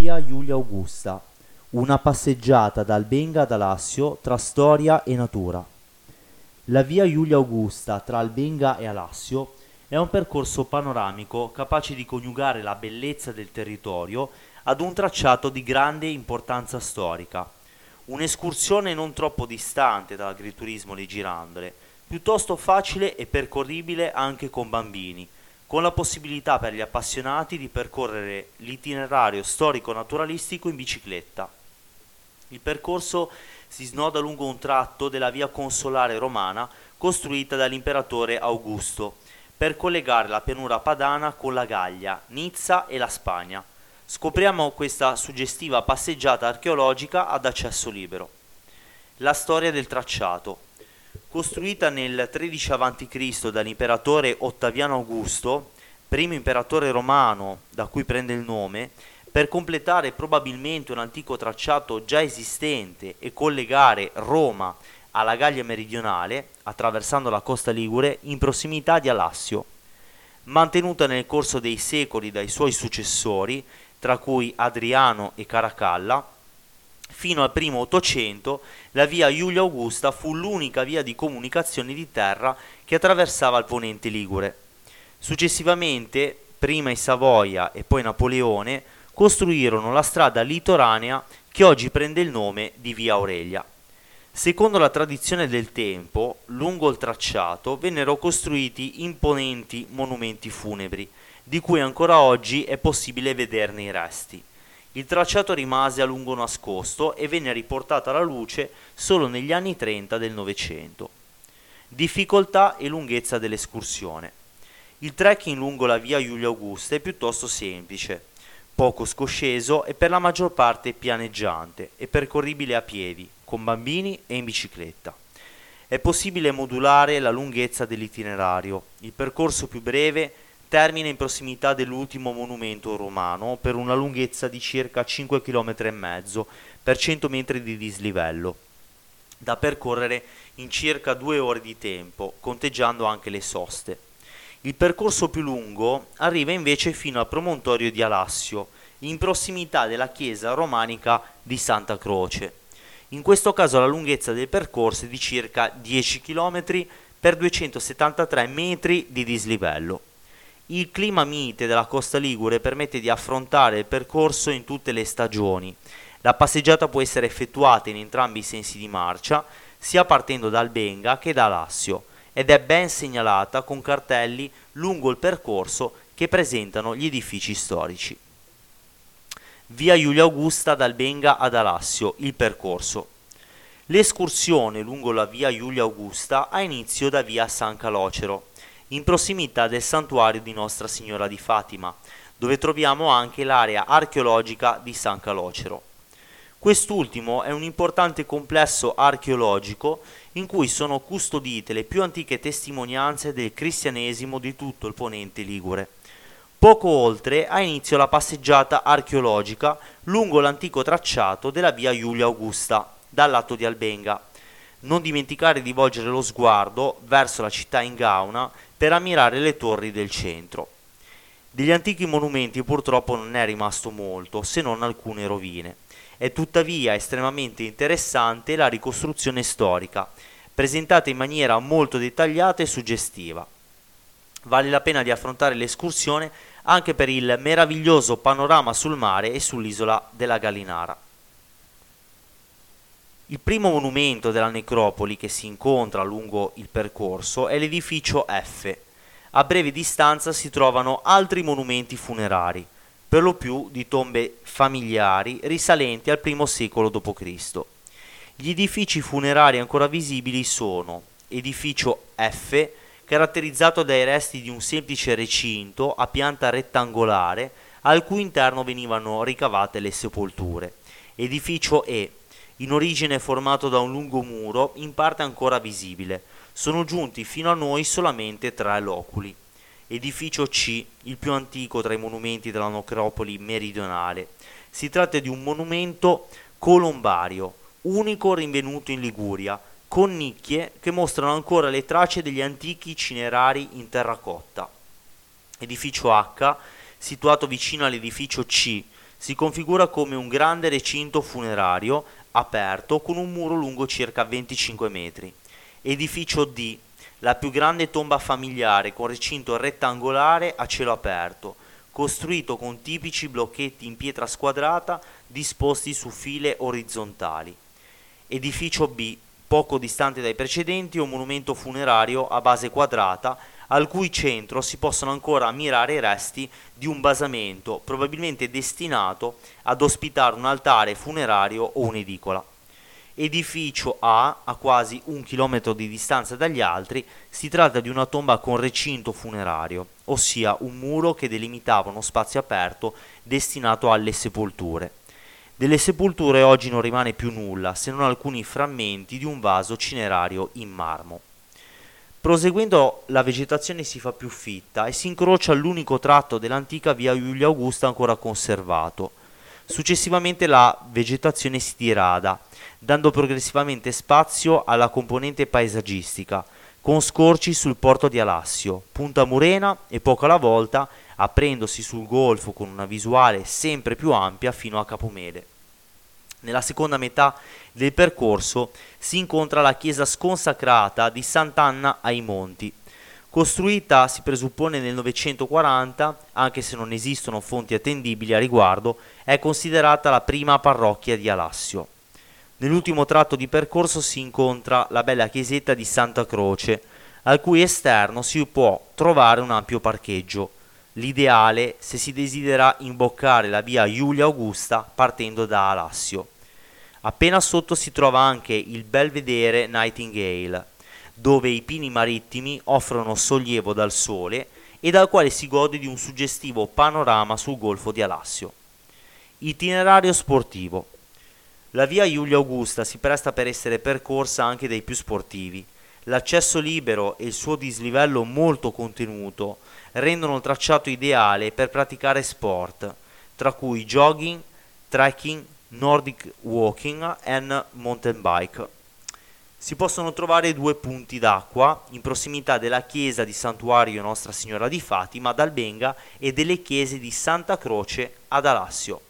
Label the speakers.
Speaker 1: Via Iulia Augusta, una passeggiata dal Benga ad Alassio tra storia e natura. La via Iulia Augusta tra Albenga e Alassio è un percorso panoramico capace di coniugare la bellezza del territorio ad un tracciato di grande importanza storica. Un'escursione non troppo distante dall'agriturismo di Girandole, piuttosto facile e percorribile anche con bambini, con la possibilità per gli appassionati di percorrere l'itinerario storico-naturalistico in bicicletta. Il percorso si snoda lungo un tratto della via consolare romana costruita dall'imperatore Augusto per collegare la pianura padana con la Gallia, Nizza e la Spagna. Scopriamo questa suggestiva passeggiata archeologica ad accesso libero. La storia del tracciato. Costruita nel 13 a.C. dall'imperatore Ottaviano Augusto, primo imperatore romano da cui prende il nome, per completare probabilmente un antico tracciato già esistente e collegare Roma alla Gallia meridionale, attraversando la costa ligure, in prossimità di Alassio. Mantenuta nel corso dei secoli dai suoi successori, tra cui Adriano e Caracalla, Fino al primo Ottocento la via Iulia Augusta fu l'unica via di comunicazione di terra che attraversava il ponente ligure. Successivamente, prima i Savoia e poi Napoleone, costruirono la strada litoranea che oggi prende il nome di via Aurelia. Secondo la tradizione del tempo, lungo il tracciato vennero costruiti imponenti monumenti funebri, di cui ancora oggi è possibile vederne i resti. Il tracciato rimase a lungo nascosto e venne riportato alla luce solo negli anni 30 del Novecento. Difficoltà e lunghezza dell'escursione. Il trekking lungo la via Giulia Augusta è piuttosto semplice, poco scosceso e per la maggior parte pianeggiante e percorribile a piedi, con bambini e in bicicletta. È possibile modulare la lunghezza dell'itinerario. Il percorso più breve termina in prossimità dell'ultimo monumento romano per una lunghezza di circa 5 km e mezzo per 100 metri di dislivello, da percorrere in circa due ore di tempo, conteggiando anche le soste. Il percorso più lungo arriva invece fino al promontorio di Alassio, in prossimità della chiesa romanica di Santa Croce. In questo caso la lunghezza del percorso è di circa 10 km per 273 metri di dislivello. Il clima mite della costa ligure permette di affrontare il percorso in tutte le stagioni. La passeggiata può essere effettuata in entrambi i sensi di marcia, sia partendo dal Benga che da Lassio, ed è ben segnalata con cartelli lungo il percorso che presentano gli edifici storici. Via Giulia Augusta dal Benga ad Alassio, il percorso. L'escursione lungo la via Giulia Augusta ha inizio da via San Calocero, in prossimità del santuario di Nostra Signora di Fatima, dove troviamo anche l'area archeologica di San Calocero. Quest'ultimo è un importante complesso archeologico in cui sono custodite le più antiche testimonianze del cristianesimo di tutto il ponente ligure. Poco oltre ha inizio la passeggiata archeologica lungo l'antico tracciato della via Giulia Augusta, dal lato di Albenga. Non dimenticare di volgere lo sguardo verso la città in Gauna per ammirare le torri del centro. Degli antichi monumenti purtroppo non è rimasto molto, se non alcune rovine. È tuttavia estremamente interessante la ricostruzione storica, presentata in maniera molto dettagliata e suggestiva. Vale la pena di affrontare l'escursione anche per il meraviglioso panorama sul mare e sull'isola della Gallinara. Il primo monumento della necropoli che si incontra lungo il percorso è l'edificio F. A breve distanza si trovano altri monumenti funerari, per lo più di tombe familiari risalenti al I secolo d.C. Gli edifici funerari ancora visibili sono edificio F, caratterizzato dai resti di un semplice recinto a pianta rettangolare al cui interno venivano ricavate le sepolture, edificio E, in origine formato da un lungo muro, in parte ancora visibile. Sono giunti fino a noi solamente tre loculi. Edificio C, il più antico tra i monumenti della necropoli meridionale. Si tratta di un monumento colombario, unico rinvenuto in Liguria, con nicchie che mostrano ancora le tracce degli antichi cinerari in terracotta. Edificio H, situato vicino all'edificio C, Si configura come un grande recinto funerario aperto con un muro lungo circa 25 metri. Edificio D, la più grande tomba familiare con recinto rettangolare a cielo aperto, costruito con tipici blocchetti in pietra squadrata disposti su file orizzontali. Edificio B, poco distante dai precedenti, un monumento funerario a base quadrata al cui centro si possono ancora ammirare i resti di un basamento probabilmente destinato ad ospitare un altare funerario o un'edicola. Edificio A, a quasi un chilometro di distanza dagli altri, si tratta di una tomba con recinto funerario, ossia un muro che delimitava uno spazio aperto destinato alle sepolture. Delle sepolture oggi non rimane più nulla, se non alcuni frammenti di un vaso cinerario in marmo. Proseguendo la vegetazione si fa più fitta e si incrocia l'unico tratto dell'antica via Giulia Augusta ancora conservato. Successivamente la vegetazione si dirada, dando progressivamente spazio alla componente paesaggistica, con scorci sul porto di Alassio, Punta Murena e poco alla volta aprendosi sul golfo con una visuale sempre più ampia fino a Capomede. Nella seconda metà del percorso si incontra la chiesa sconsacrata di Sant'Anna ai Monti. Costruita, si presuppone, nel 940, anche se non esistono fonti attendibili a riguardo, è considerata la prima parrocchia di Alassio. Nell'ultimo tratto di percorso si incontra la bella chiesetta di Santa Croce, al cui esterno si può trovare un ampio parcheggio, l'ideale se si desidera imboccare la via Giulia Augusta partendo da Alassio. Appena sotto si trova anche il belvedere Nightingale, dove i pini marittimi offrono sollievo dal sole e dal quale si gode di un suggestivo panorama sul golfo di Alassio. Itinerario sportivo. La via Giulia Augusta si presta per essere percorsa anche dai più sportivi. L'accesso libero e il suo dislivello molto contenuto rendono il tracciato ideale per praticare sport, tra cui jogging, trekking, Nordic Walking e Mountain Bike. Si possono trovare due punti d'acqua in prossimità della chiesa di Santuario Nostra Signora di Fatima ad Albenga e delle chiese di Santa Croce ad Alassio.